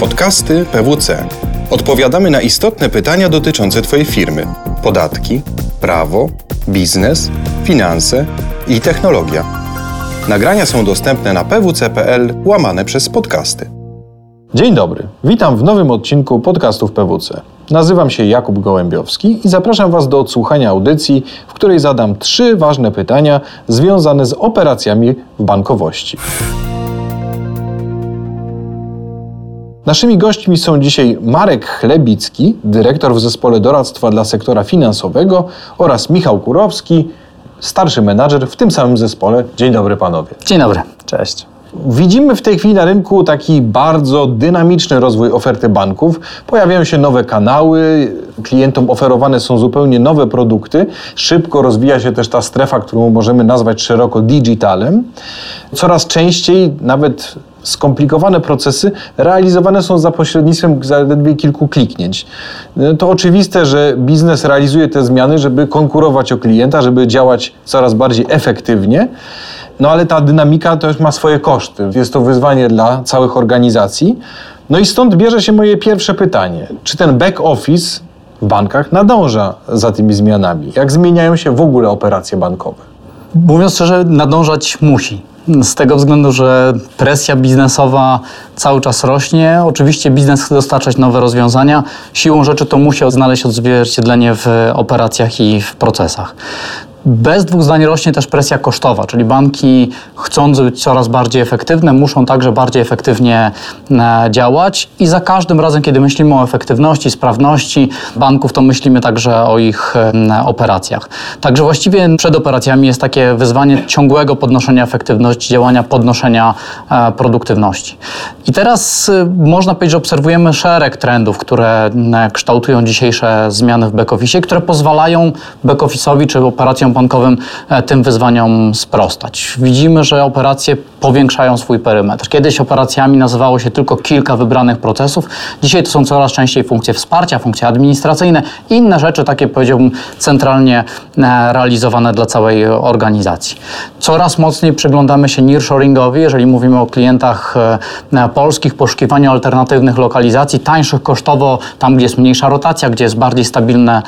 Podcasty PWC. Odpowiadamy na istotne pytania dotyczące Twojej firmy: podatki, prawo, biznes, finanse i technologia. Nagrania są dostępne na pwc.pl łamane przez podcasty. Dzień dobry, witam w nowym odcinku podcastów PWC. Nazywam się Jakub Gołębiowski i zapraszam Was do odsłuchania audycji, w której zadam trzy ważne pytania związane z operacjami w bankowości. Naszymi gośćmi są dzisiaj Marek Chlebicki, dyrektor w zespole doradztwa dla sektora finansowego oraz Michał Kurowski, starszy menadżer w tym samym zespole. Dzień dobry panowie. Dzień dobry. Cześć. Widzimy w tej chwili na rynku taki bardzo dynamiczny rozwój oferty banków. Pojawiają się nowe kanały, klientom oferowane są zupełnie nowe produkty. Szybko rozwija się też ta strefa, którą możemy nazwać szeroko digitalem. Coraz częściej nawet skomplikowane procesy realizowane są za pośrednictwem zaledwie kilku kliknięć. To oczywiste, że biznes realizuje te zmiany, żeby konkurować o klienta, żeby działać coraz bardziej efektywnie. No ale ta dynamika też ma swoje koszty. Jest to wyzwanie dla całych organizacji. No i stąd bierze się moje pierwsze pytanie. Czy ten back office w bankach nadąża za tymi zmianami? Jak zmieniają się w ogóle operacje bankowe? Mówiąc szczerze, nadążać musi. Z tego względu, że presja biznesowa cały czas rośnie. Oczywiście biznes chce dostarczać nowe rozwiązania. Siłą rzeczy to musi znaleźć odzwierciedlenie w operacjach i w procesach. Bez dwóch zdań rośnie też presja kosztowa, czyli banki chcąc być coraz bardziej efektywne, muszą także bardziej efektywnie e, działać i za każdym razem, kiedy myślimy o efektywności, sprawności banków, to myślimy także o ich e, operacjach. Także właściwie przed operacjami jest takie wyzwanie ciągłego podnoszenia efektywności działania, podnoszenia e, produktywności. I teraz można powiedzieć, że obserwujemy szereg trendów, które kształtują dzisiejsze zmiany w back-office, które pozwalają back-office'owi czy operacjom bankowym e, tym wyzwaniom sprostać. Widzimy, że operacje powiększają swój perymetr. Kiedyś operacjami nazywało się tylko kilka wybranych procesów. Dzisiaj to są coraz częściej funkcje wsparcia, funkcje administracyjne i inne rzeczy, takie powiedziałbym centralnie e, realizowane dla całej organizacji. Coraz mocniej przyglądamy się nearshoringowi, jeżeli mówimy o klientach e, polskich, poszukiwaniu alternatywnych lokalizacji, tańszych kosztowo, tam gdzie jest mniejsza rotacja, gdzie jest bardziej stabilne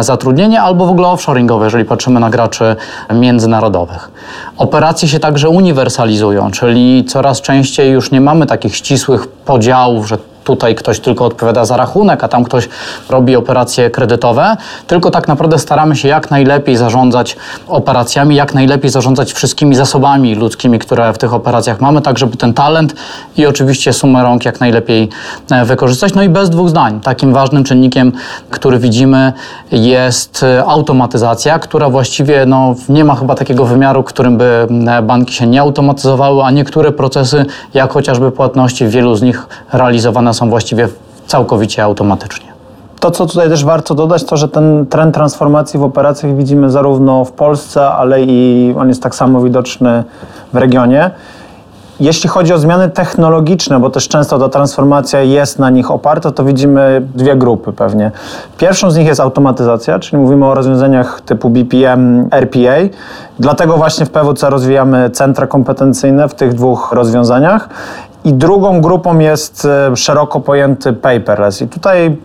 zatrudnienie, albo w ogóle offshoringowe, jeżeli patrzymy na graczy międzynarodowych. Operacje się także uniwersalizują, czyli coraz częściej już nie mamy takich ścisłych podziałów, że tutaj ktoś tylko odpowiada za rachunek, a tam ktoś robi operacje kredytowe, tylko tak naprawdę staramy się jak najlepiej zarządzać operacjami, jak najlepiej zarządzać wszystkimi zasobami ludzkimi, które w tych operacjach mamy, tak żeby ten talent i oczywiście sumę rąk jak najlepiej e, wykorzystać. No i bez dwóch zdań, takim ważnym czynnikiem, który widzimy jest e, automatyzacja, która właściwie no, nie ma chyba takiego wymiaru, którym by e, banki się nie automatyzowały, a niektóre procesy, jak chociażby płatności, wielu z nich realizowane są są właściwie całkowicie automatycznie. To, co tutaj też warto dodać, to, że ten trend transformacji w operacjach widzimy zarówno w Polsce, ale i on jest tak samo widoczny w regionie. Jeśli chodzi o zmiany technologiczne, bo też często ta transformacja jest na nich oparta, to widzimy dwie grupy pewnie. Pierwszą z nich jest automatyzacja, czyli mówimy o rozwiązaniach typu BPM, RPA. Dlatego właśnie w PWC rozwijamy centra kompetencyjne w tych dwóch rozwiązaniach. I drugą grupą jest e, szeroko pojęty paperless. I tutaj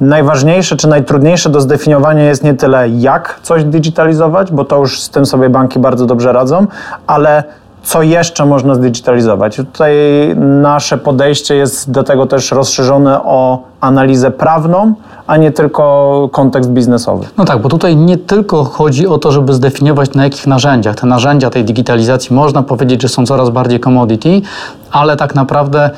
najważniejsze czy najtrudniejsze do zdefiniowania jest nie tyle jak coś digitalizować, bo to już z tym sobie banki bardzo dobrze radzą, ale co jeszcze można zdigitalizować. Tutaj nasze podejście jest do tego też rozszerzone o analizę prawną, a nie tylko kontekst biznesowy. No tak, bo tutaj nie tylko chodzi o to, żeby zdefiniować na jakich narzędziach. Te narzędzia tej digitalizacji można powiedzieć, że są coraz bardziej commodity, ale tak naprawdę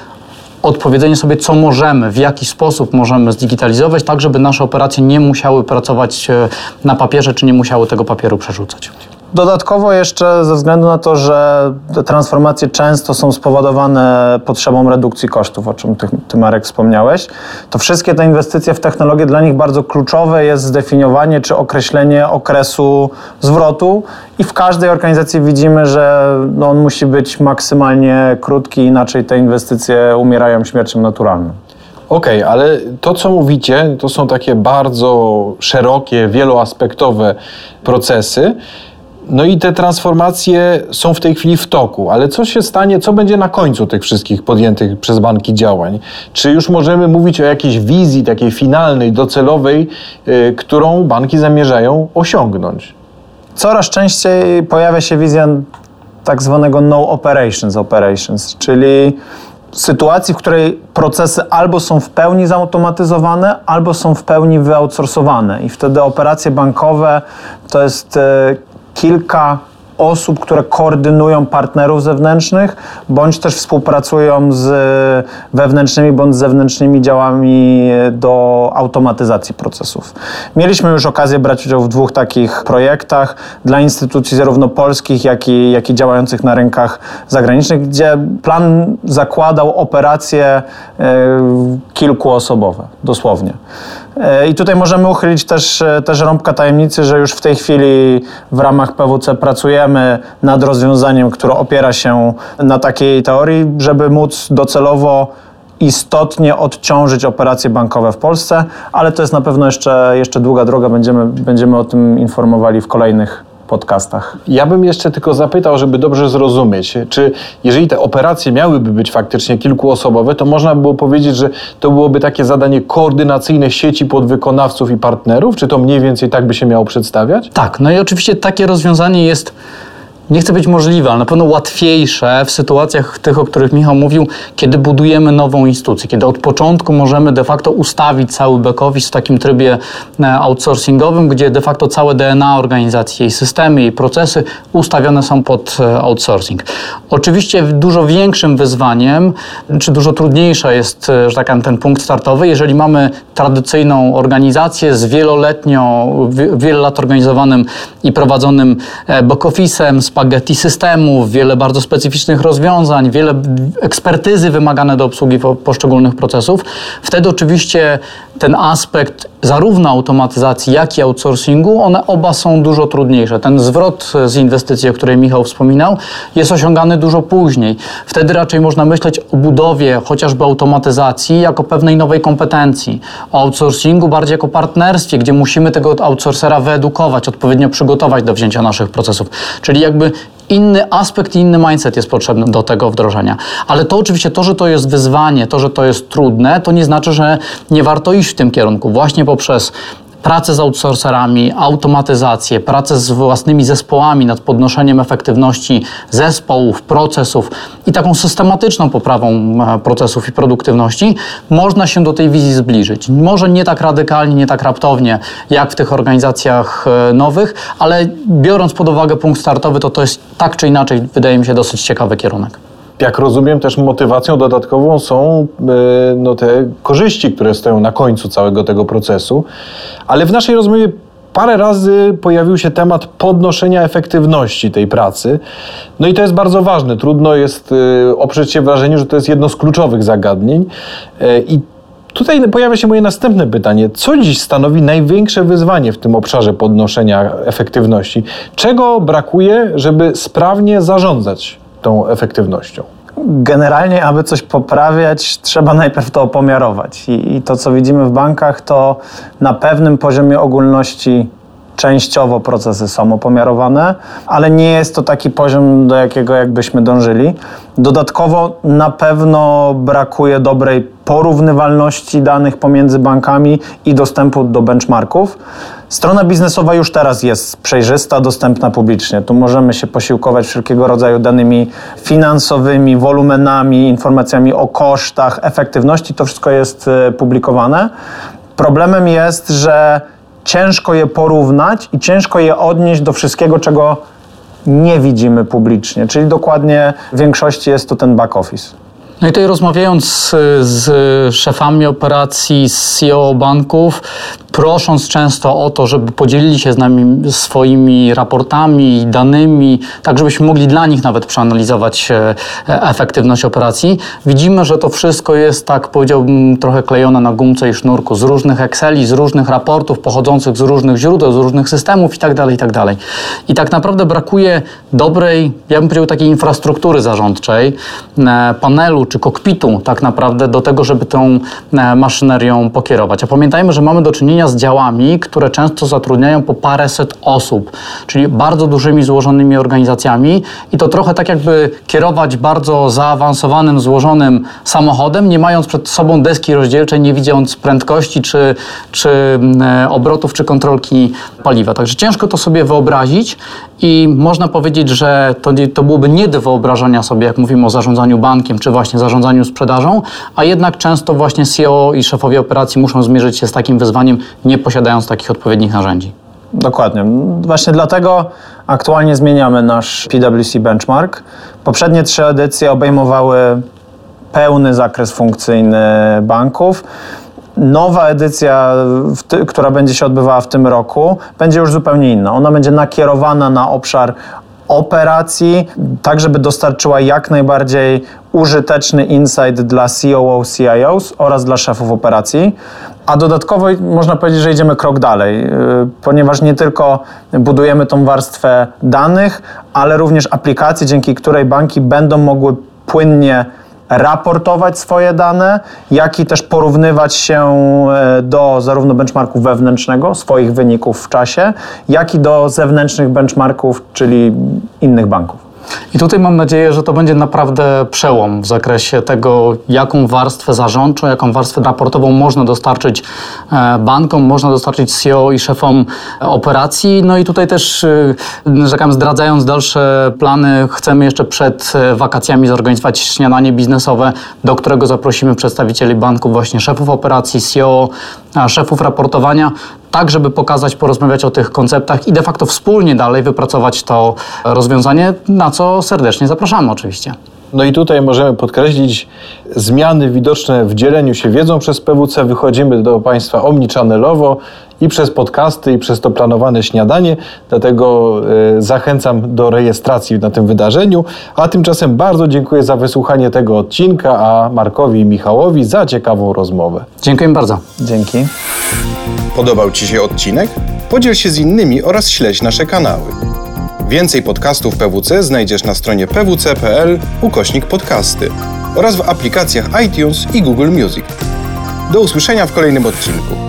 odpowiedzenie sobie, co możemy, w jaki sposób możemy zdigitalizować, tak żeby nasze operacje nie musiały pracować e, na papierze, czy nie musiały tego papieru przerzucać. Dodatkowo jeszcze ze względu na to, że te transformacje często są spowodowane potrzebą redukcji kosztów, o czym ty, ty, Marek wspomniałeś, to wszystkie te inwestycje w technologię dla nich bardzo kluczowe jest zdefiniowanie czy określenie okresu zwrotu i w każdej organizacji widzimy, że no on musi być maksymalnie krótki, inaczej te inwestycje umierają śmiercią naturalną. Okej, okay, ale to, co mówicie, to są takie bardzo szerokie, wieloaspektowe procesy. No i te transformacje są w tej chwili w toku, ale co się stanie, co będzie na końcu tych wszystkich podjętych przez banki działań? Czy już możemy mówić o jakiejś wizji takiej finalnej, docelowej, y, którą banki zamierzają osiągnąć? Coraz częściej pojawia się wizja tak zwanego no operations operations, czyli sytuacji, w której procesy albo są w pełni zautomatyzowane, albo są w pełni wyoutsourcowane i wtedy operacje bankowe to jest e, kilka osób, które koordynują partnerów zewnętrznych, bądź też współpracują z wewnętrznymi bądź zewnętrznymi działami do automatyzacji procesów. Mieliśmy już okazję brać udział w dwóch takich projektach dla instytucji zarówno polskich, jak i, jak i działających na rynkach zagranicznych, gdzie plan zakładał operacje y, kilkuosobowe, dosłownie. E, I tutaj możemy uchylić też, e, też rąbka tajemnicy, że już w tej chwili w ramach PWC pracujemy nad rozwiązaniem, które opiera się na takiej teorii, żeby móc docelowo istotnie odciążyć operacje bankowe w Polsce, ale to jest na pewno jeszcze, jeszcze długa droga, będziemy, będziemy o tym informowali w kolejnych podcastach. Ja bym jeszcze tylko zapytał, żeby dobrze zrozumieć, czy jeżeli te operacje miałyby być faktycznie kilkuosobowe, to można by było powiedzieć, że to byłoby takie zadanie koordynacyjne sieci podwykonawców i partnerów? Czy to mniej więcej tak by się miało przedstawiać? Tak, no i oczywiście takie rozwiązanie jest nie chcę być możliwe, ale na pewno łatwiejsze w sytuacjach tych, o których Michał mówił, kiedy budujemy nową instytucję, kiedy od początku możemy de facto ustawić cały back-office w takim trybie e, outsourcingowym, gdzie de facto całe DNA organizacji, jej systemy, jej procesy ustawione są pod e, outsourcing. Oczywiście dużo większym wyzwaniem, czy dużo trudniejsze jest, e, że tak ten punkt startowy, jeżeli mamy tradycyjną organizację z wieloletnią, wiele lat organizowanym i prowadzonym back-office'em, z spaghetti systemów, wiele bardzo specyficznych rozwiązań, wiele ekspertyzy wymagane do obsługi poszczególnych procesów. Wtedy oczywiście ten aspekt zarówno automatyzacji, jak i outsourcingu, one oba są dużo trudniejsze. Ten zwrot z inwestycji, o której Michał wspominał, jest osiągany dużo później. Wtedy raczej można myśleć o budowie chociażby automatyzacji jako pewnej nowej kompetencji, o outsourcingu bardziej jako partnerstwie, gdzie musimy tego outsourcera wyedukować, odpowiednio przygotować do wzięcia naszych procesów. Czyli jakby inny aspekt i inny mindset jest potrzebny do tego wdrożenia. Ale to oczywiście to, że to jest wyzwanie, to, że to jest trudne, to nie znaczy, że nie warto iść w tym kierunku. Właśnie poprzez pracę z outsourcerami, automatyzację, pracę z własnymi zespołami nad podnoszeniem efektywności zespołów, procesów i taką systematyczną poprawą e, procesów i produktywności, można się do tej wizji zbliżyć. Może nie tak radykalnie, nie tak raptownie, jak w tych organizacjach e, nowych, ale biorąc pod uwagę punkt startowy, to to jest tak czy inaczej, wydaje mi się, dosyć ciekawy kierunek jak rozumiem, też motywacją dodatkową są e, no, te korzyści, które stoją na końcu całego tego procesu. Ale w naszej rozmowie parę razy pojawił się temat podnoszenia efektywności tej pracy. No i to jest bardzo ważne. Trudno jest e, oprzeć się wrażeniu, że to jest jedno z kluczowych zagadnień. E, I Tutaj pojawia się moje następne pytanie. Co dziś stanowi największe wyzwanie w tym obszarze podnoszenia efektywności? Czego brakuje, żeby sprawnie zarządzać tą efektywnością? Generalnie, aby coś poprawiać, trzeba najpierw to opomiarować. I, I, to, co widzimy w bankach, to na pewnym poziomie ogólności częściowo procesy są opomiarowane, ale nie jest to taki poziom, do jakiego jakbyśmy dążyli. Dodatkowo na pewno brakuje dobrej porównywalności danych pomiędzy bankami i dostępu do benchmarków. Strona biznesowa już teraz jest przejrzysta, dostępna publicznie. Tu możemy się posiłkować wszelkiego rodzaju danymi finansowymi, wolumenami, informacjami o kosztach, efektywności. To wszystko jest e, publikowane. Problemem jest, że ciężko je porównać i ciężko je odnieść do wszystkiego, czego nie widzimy publicznie. Czyli dokładnie w większości jest to ten back office. No i tutaj rozmawiając z szefami operacji, z CEO banków, prosząc często o to, żeby podzielili się z nami swoimi raportami, danymi, tak żebyśmy mogli dla nich nawet przeanalizować e, efektywność operacji, widzimy, że to wszystko jest, tak powiedziałbym, trochę klejone na gumce i sznurku, z różnych Exceli, z różnych raportów pochodzących z różnych źródeł, z różnych systemów itd., tak itd. Tak I tak naprawdę brakuje dobrej, ja bym powiedział takiej infrastruktury zarządczej, e, panelu czy kokpitu tak naprawdę do tego, żeby tą e, maszynerią pokierować. A pamiętajmy, że mamy do czynienia z działami, które często zatrudniają po paręset osób, czyli bardzo dużymi, złożonymi organizacjami i to trochę tak jakby kierować bardzo zaawansowanym, złożonym samochodem, nie mając przed sobą deski rozdzielczej, nie widząc prędkości czy, czy e, obrotów, czy kontrolki paliwa. Także ciężko to sobie wyobrazić i można powiedzieć, że to, to byłoby nie do wyobrażenia sobie, jak mówimy o zarządzaniu bankiem, czy właśnie zarządzaniu sprzedażą, a jednak często właśnie CEO i szefowie operacji muszą zmierzyć się z takim wyzwaniem, nie posiadając takich odpowiednich narzędzi. Dokładnie. Właśnie dlatego aktualnie zmieniamy nasz PwC benchmark. Poprzednie trzy edycje obejmowały pełny zakres funkcyjny banków. Nowa edycja, która będzie się odbywała w tym roku, będzie już zupełnie inna. Ona będzie nakierowana na obszar operacji, tak żeby dostarczyła jak najbardziej użyteczny insight dla COO, CIOs oraz dla szefów operacji. A dodatkowo można powiedzieć, że idziemy krok dalej, y, ponieważ nie tylko budujemy tą warstwę danych, ale również aplikacji, dzięki której banki będą mogły płynnie raportować swoje dane, jak i też porównywać się e, do zarówno benchmarku wewnętrznego, swoich wyników w czasie, jak i do zewnętrznych benchmarków, czyli innych banków. I tutaj mam nadzieję, że to będzie naprawdę przełom w zakresie tego, jaką warstwę zarządczą, jaką warstwę raportową można dostarczyć e, bankom, można dostarczyć CEO i szefom operacji. No i tutaj też, e, rzekam, zdradzając dalsze plany, chcemy jeszcze przed e, wakacjami zorganizować śniadanie biznesowe, do którego zaprosimy przedstawicieli banków, właśnie szefów operacji, CEO, szefów raportowania, tak żeby pokazać, porozmawiać o tych konceptach i de facto wspólnie dalej wypracować to rozwiązanie, na co serdecznie zapraszamy oczywiście. No i tutaj możemy podkreślić zmiany widoczne w dzieleniu się wiedzą przez PWC. Wychodzimy do Państwa omnichannelowo i przez podcasty, i przez to planowane śniadanie. Dlatego e, zachęcam do rejestracji na tym wydarzeniu. A tymczasem bardzo dziękuję za wysłuchanie tego odcinka, a Markowi i Michałowi za ciekawą rozmowę. Dziękuję bardzo. Dzięki. Podobał Ci się odcinek? Podziel się z innymi oraz śledź nasze kanały. Więcej podcastów PWC znajdziesz na stronie pwc.pl ukośnik podcasty oraz w aplikacjach iTunes i Google Music. Do usłyszenia w kolejnym odcinku.